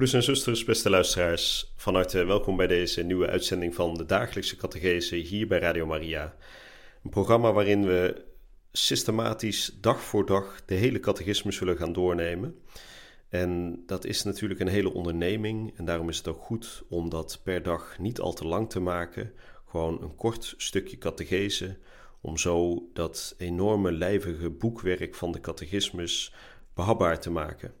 Broeders en zusters, beste luisteraars, van harte welkom bij deze nieuwe uitzending van de dagelijkse catechese hier bij Radio Maria. Een programma waarin we systematisch dag voor dag de hele catechismus zullen gaan doornemen. En dat is natuurlijk een hele onderneming en daarom is het ook goed om dat per dag niet al te lang te maken. Gewoon een kort stukje catechese, om zo dat enorme lijvige boekwerk van de catechismus behapbaar te maken.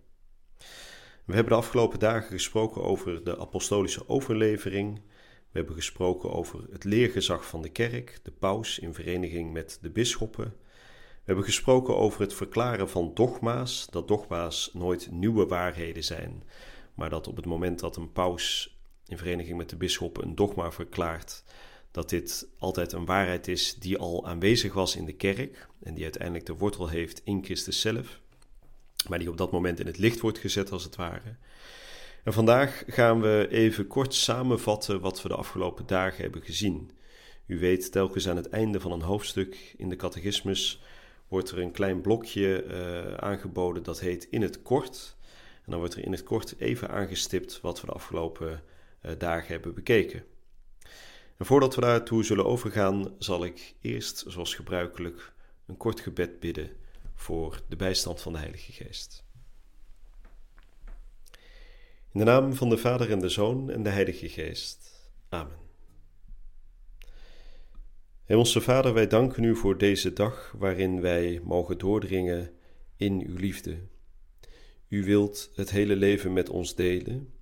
We hebben de afgelopen dagen gesproken over de apostolische overlevering. We hebben gesproken over het leergezag van de kerk, de paus in vereniging met de bisschoppen. We hebben gesproken over het verklaren van dogma's, dat dogma's nooit nieuwe waarheden zijn, maar dat op het moment dat een paus in vereniging met de bisschoppen een dogma verklaart, dat dit altijd een waarheid is die al aanwezig was in de kerk en die uiteindelijk de wortel heeft in Christus zelf maar die op dat moment in het licht wordt gezet als het ware. En vandaag gaan we even kort samenvatten wat we de afgelopen dagen hebben gezien. U weet, telkens aan het einde van een hoofdstuk in de catechismus wordt er een klein blokje uh, aangeboden dat heet in het kort. En dan wordt er in het kort even aangestipt wat we de afgelopen uh, dagen hebben bekeken. En voordat we daartoe zullen overgaan, zal ik eerst, zoals gebruikelijk, een kort gebed bidden voor de bijstand van de Heilige Geest. In de naam van de Vader en de Zoon en de Heilige Geest. Amen. Hemelse Vader, wij danken u voor deze dag waarin wij mogen doordringen in uw liefde. U wilt het hele leven met ons delen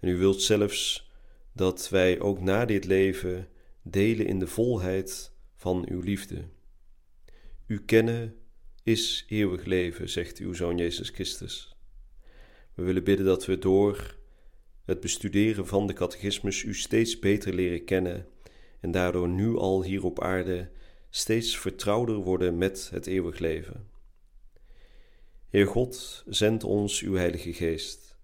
en u wilt zelfs dat wij ook na dit leven delen in de volheid van uw liefde. U kennen is eeuwig leven, zegt uw Zoon Jezus Christus. We willen bidden dat we door het bestuderen van de catechismus u steeds beter leren kennen en daardoor nu al hier op aarde steeds vertrouwder worden met het eeuwig leven. Heer God, zend ons uw Heilige Geest.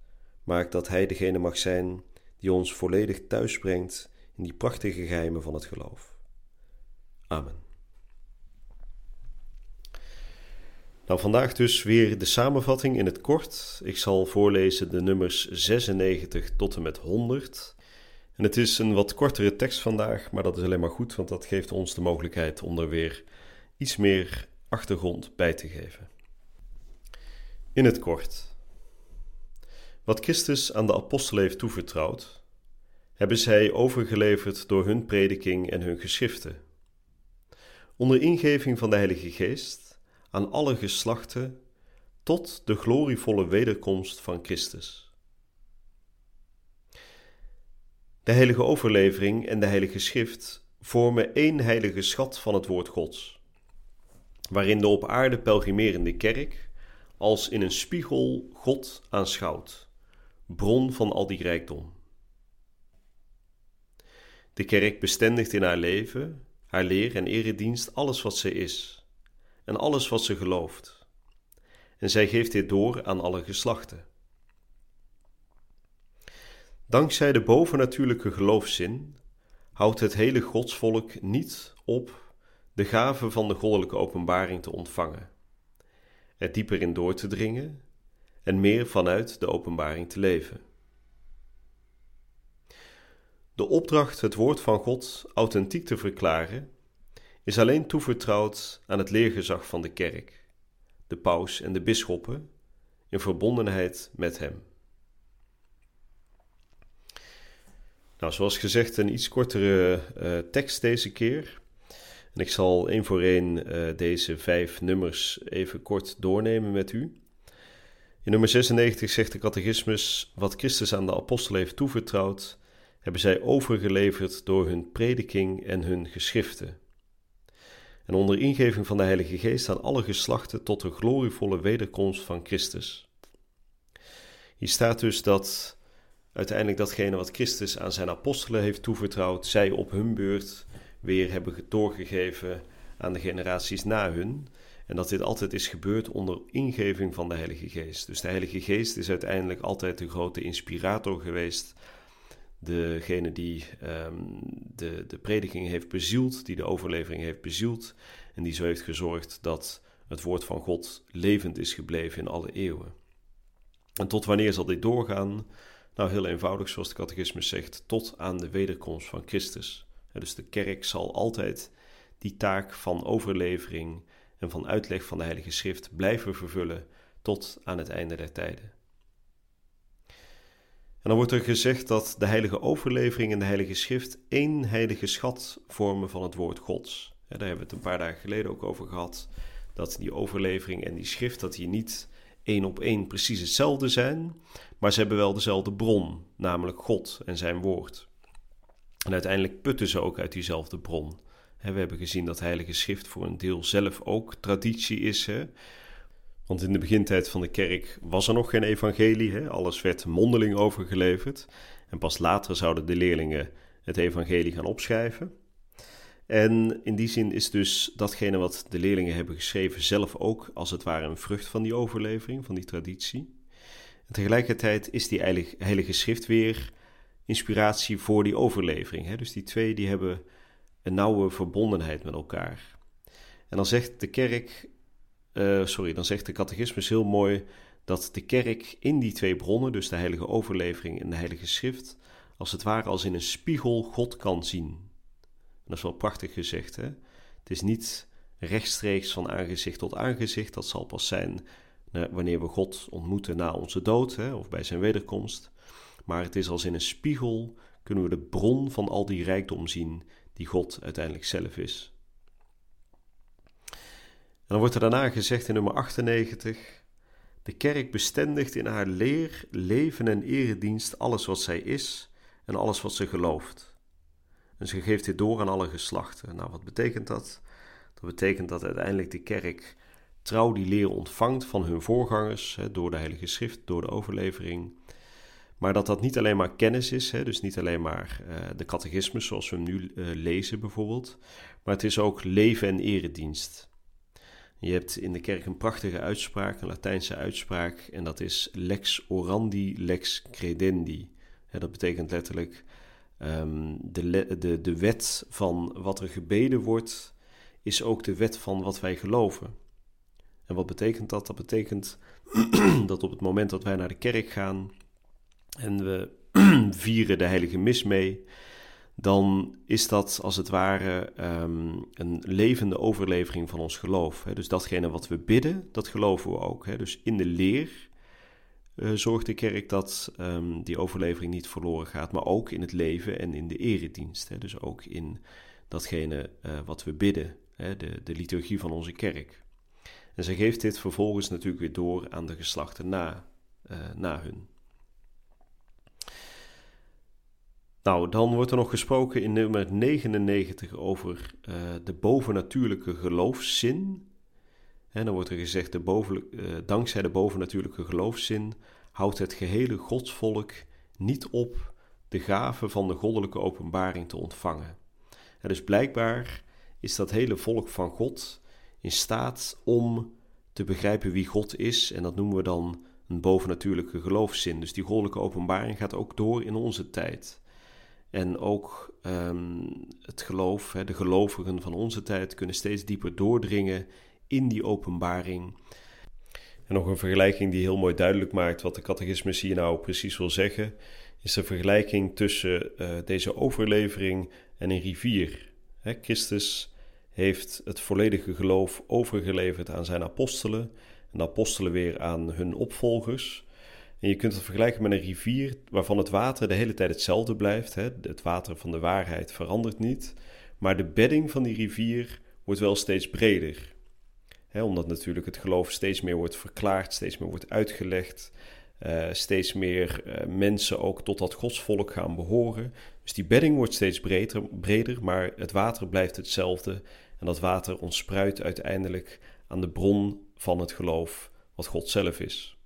Maak dat Hij degene mag zijn die ons volledig thuis brengt in die prachtige geheimen van het geloof. Amen. Nou, vandaag dus weer de samenvatting in het kort. Ik zal voorlezen de nummers 96 tot en met 100. En het is een wat kortere tekst vandaag, maar dat is alleen maar goed, want dat geeft ons de mogelijkheid om er weer iets meer achtergrond bij te geven. In het kort. Wat Christus aan de apostelen heeft toevertrouwd, hebben zij overgeleverd door hun prediking en hun geschriften. Onder ingeving van de Heilige Geest aan alle geslachten tot de glorievolle wederkomst van Christus. De heilige overlevering en de heilige schrift vormen één heilige schat van het woord Gods, waarin de op aarde pelgrimerende kerk als in een spiegel God aanschouwt, bron van al die rijkdom. De kerk bestendigt in haar leven, haar leer en eredienst alles wat ze is en alles wat ze gelooft. En zij geeft dit door aan alle geslachten. Dankzij de bovennatuurlijke geloofszin houdt het hele godsvolk niet op de gave van de goddelijke openbaring te ontvangen, er dieper in door te dringen en meer vanuit de openbaring te leven. De opdracht het woord van God authentiek te verklaren is alleen toevertrouwd aan het leergezag van de kerk, de paus en de bisschoppen, in verbondenheid met hem. Nou, zoals gezegd, een iets kortere uh, tekst deze keer. En ik zal één voor één uh, deze vijf nummers even kort doornemen met u. In nummer 96 zegt de catechismus: Wat Christus aan de apostelen heeft toevertrouwd, hebben zij overgeleverd door hun prediking en hun geschriften en onder ingeving van de Heilige Geest aan alle geslachten tot de glorievolle wederkomst van Christus. Hier staat dus dat uiteindelijk datgene wat Christus aan zijn apostelen heeft toevertrouwd, zij op hun beurt weer hebben doorgegeven aan de generaties na hun. En dat dit altijd is gebeurd onder ingeving van de Heilige Geest. Dus de Heilige Geest is uiteindelijk altijd de grote inspirator geweest. Degene die um, de, de prediking heeft bezield, die de overlevering heeft bezield. En die zo heeft gezorgd dat het woord van God levend is gebleven in alle eeuwen. En tot wanneer zal dit doorgaan? Nou, heel eenvoudig, zoals de catechismus zegt, tot aan de wederkomst van Christus. Dus de kerk zal altijd die taak van overlevering en van uitleg van de Heilige Schrift blijven vervullen tot aan het einde der tijden. En dan wordt er gezegd dat de heilige overlevering en de Heilige Schrift één heilige schat vormen van het woord Gods. daar hebben we het een paar dagen geleden ook over gehad. Dat die overlevering en die schrift, dat die niet één op één precies hetzelfde zijn, maar ze hebben wel dezelfde bron, namelijk God en zijn woord. En uiteindelijk putten ze ook uit diezelfde bron. We hebben gezien dat Heilige Schrift voor een deel zelf ook traditie is. Want in de begintijd van de kerk was er nog geen evangelie. Hè? Alles werd mondeling overgeleverd. En pas later zouden de leerlingen het evangelie gaan opschrijven. En in die zin is dus datgene wat de leerlingen hebben geschreven zelf ook als het ware een vrucht van die overlevering, van die traditie. En tegelijkertijd is die heilige, schrift weer inspiratie voor die overlevering. Hè? Dus die twee die hebben een nauwe verbondenheid met elkaar. En dan zegt de kerk, uh, sorry, dan zegt de catechismus heel mooi dat de kerk in die twee bronnen, dus de heilige overlevering en de heilige schrift, als het ware als in een spiegel God kan zien dat is wel prachtig gezegd. Hè? Het is niet rechtstreeks van aangezicht tot aangezicht. Dat zal pas zijn eh, wanneer we God ontmoeten na onze dood hè, of bij zijn wederkomst. Maar het is als in een spiegel kunnen we de bron van al die rijkdom zien die God uiteindelijk zelf is. En dan wordt er daarna gezegd in nummer 98: De kerk bestendigt in haar leer, leven en eredienst alles wat zij is en alles wat ze gelooft. Dus je geeft dit door aan alle geslachten. Nou, wat betekent dat? Dat betekent dat uiteindelijk de kerk trouw die leer ontvangt van hun voorgangers, door de Heilige Schrift, door de overlevering. Maar dat dat niet alleen maar kennis is, dus niet alleen maar uh, de catechismus zoals we hem nu uh, lezen bijvoorbeeld, maar het is ook leven en eredienst. Je hebt in de kerk een prachtige uitspraak, een Latijnse uitspraak, en dat is lex orandi, lex credendi. dat betekent letterlijk Ehm, de, de, de wet van wat er gebeden wordt, is ook de wet van wat wij geloven. En wat betekent dat? Dat betekent dat op het moment dat wij naar de kerk gaan en we vieren de heilige mis mee, dan is dat als het ware ehm, een levende overlevering van ons geloof. Hè? Dus datgene wat we bidden, dat geloven we ook. Hè? Dus in de leer uh, zorgt de kerk dat um, die overlevering niet verloren gaat, maar ook in het leven en in de eredienst. Hè, dus ook in datgene uh, wat we bidden, de, de liturgie van onze kerk. En zij geeft dit vervolgens natuurlijk weer door aan de geslachten na, uh, na hun. Nou, dan wordt er nog gesproken in nummer 99 over de bovennatuurlijke geloofszin en dan wordt er gezegd, de uh, dankzij de bovennatuurlijke geloofszin houdt het gehele godsvolk niet op de gave van de goddelijke openbaring te ontvangen. En dus blijkbaar is dat hele volk van God in staat om te begrijpen wie God is. En dat noemen we dan een bovennatuurlijke geloofszin. Dus die goddelijke openbaring gaat ook door in onze tijd. En ook um, het geloof, hè, de gelovigen van onze tijd kunnen steeds dieper doordringen in die openbaring. En nog een vergelijking die heel mooi duidelijk maakt wat de catechismus hier nou precies wil zeggen, is de vergelijking tussen uh, deze overlevering en een rivier. Hè, Christus heeft het volledige geloof overgeleverd aan zijn apostelen en de apostelen weer aan hun opvolgers. En je kunt het vergelijken met een rivier waarvan het water de hele tijd hetzelfde blijft. Hè. Het water van de waarheid verandert niet, maar de bedding van die rivier wordt wel steeds breder omdat natuurlijk het geloof steeds meer wordt verklaard, steeds meer wordt uitgelegd. Uh, steeds meer uh, mensen ook tot dat godsvolk gaan behoren. Dus die bedding wordt steeds breder, breder, maar het water blijft hetzelfde. En dat water ontspruit uiteindelijk aan de bron van het geloof, wat God zelf is.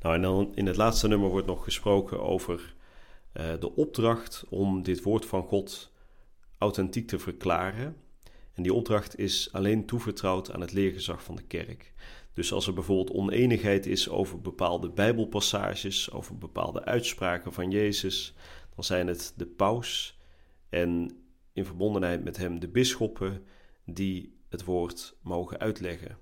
Nou, en dan in het laatste nummer wordt nog gesproken over uh, de opdracht om dit woord van God authentiek te verklaren. En die opdracht is alleen toevertrouwd aan het leergezag van de kerk. Dus als er bijvoorbeeld oneenigheid is over bepaalde Bijbelpassages, over bepaalde uitspraken van Jezus, dan zijn het de paus en in verbondenheid met hem de bisschoppen die het woord mogen uitleggen.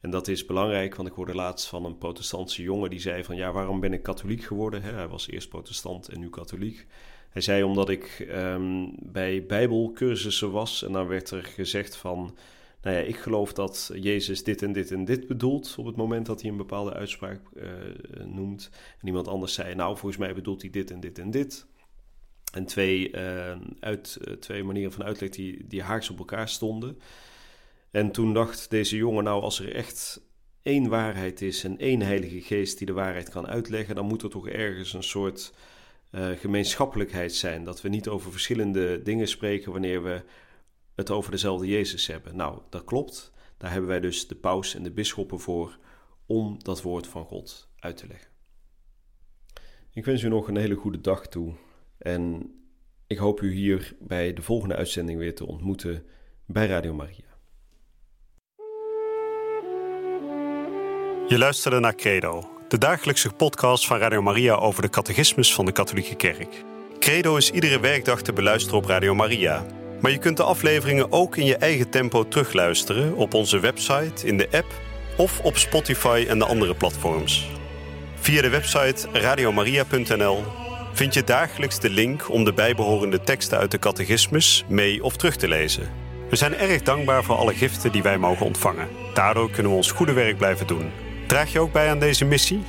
En dat is belangrijk, want ik hoorde laatst van een protestantse jongen die zei van ja, waarom ben ik katholiek geworden? Hij was eerst protestant en nu katholiek. Hij zei omdat ik um, bij bijbelcursussen was en dan werd er gezegd van, nou ja, ik geloof dat Jezus dit en dit en dit bedoelt op het moment dat hij een bepaalde uitspraak uh, noemt. En iemand anders zei, nou volgens mij bedoelt hij dit en dit en dit. En twee, uh, uit, uh, twee manieren van uitleg die, die haaks op elkaar stonden. En toen dacht deze jongen, nou als er echt één waarheid is en één heilige geest die de waarheid kan uitleggen, dan moet er toch ergens een soort uh, gemeenschappelijkheid zijn. Dat we niet over verschillende dingen spreken wanneer we het over dezelfde Jezus hebben. Nou, dat klopt. Daar hebben wij dus de paus en de bisschoppen voor om dat woord van God uit te leggen. Ik wens u nog een hele goede dag toe en ik hoop u hier bij de volgende uitzending weer te ontmoeten bij Radio Maria. Je luisterde naar Credo, de dagelijkse podcast van Radio Maria over de catechismus van de Katholieke Kerk. Credo is iedere werkdag te beluisteren op Radio Maria. Maar je kunt de afleveringen ook in je eigen tempo terugluisteren op onze website, in de app of op Spotify en de andere platforms. Via de website radiomaria.nl vind je dagelijks de link om de bijbehorende teksten uit de catechismus mee of terug te lezen. We zijn erg dankbaar voor alle giften die wij mogen ontvangen. Daardoor kunnen we ons goede werk blijven doen. Draag je ook bij aan deze missie?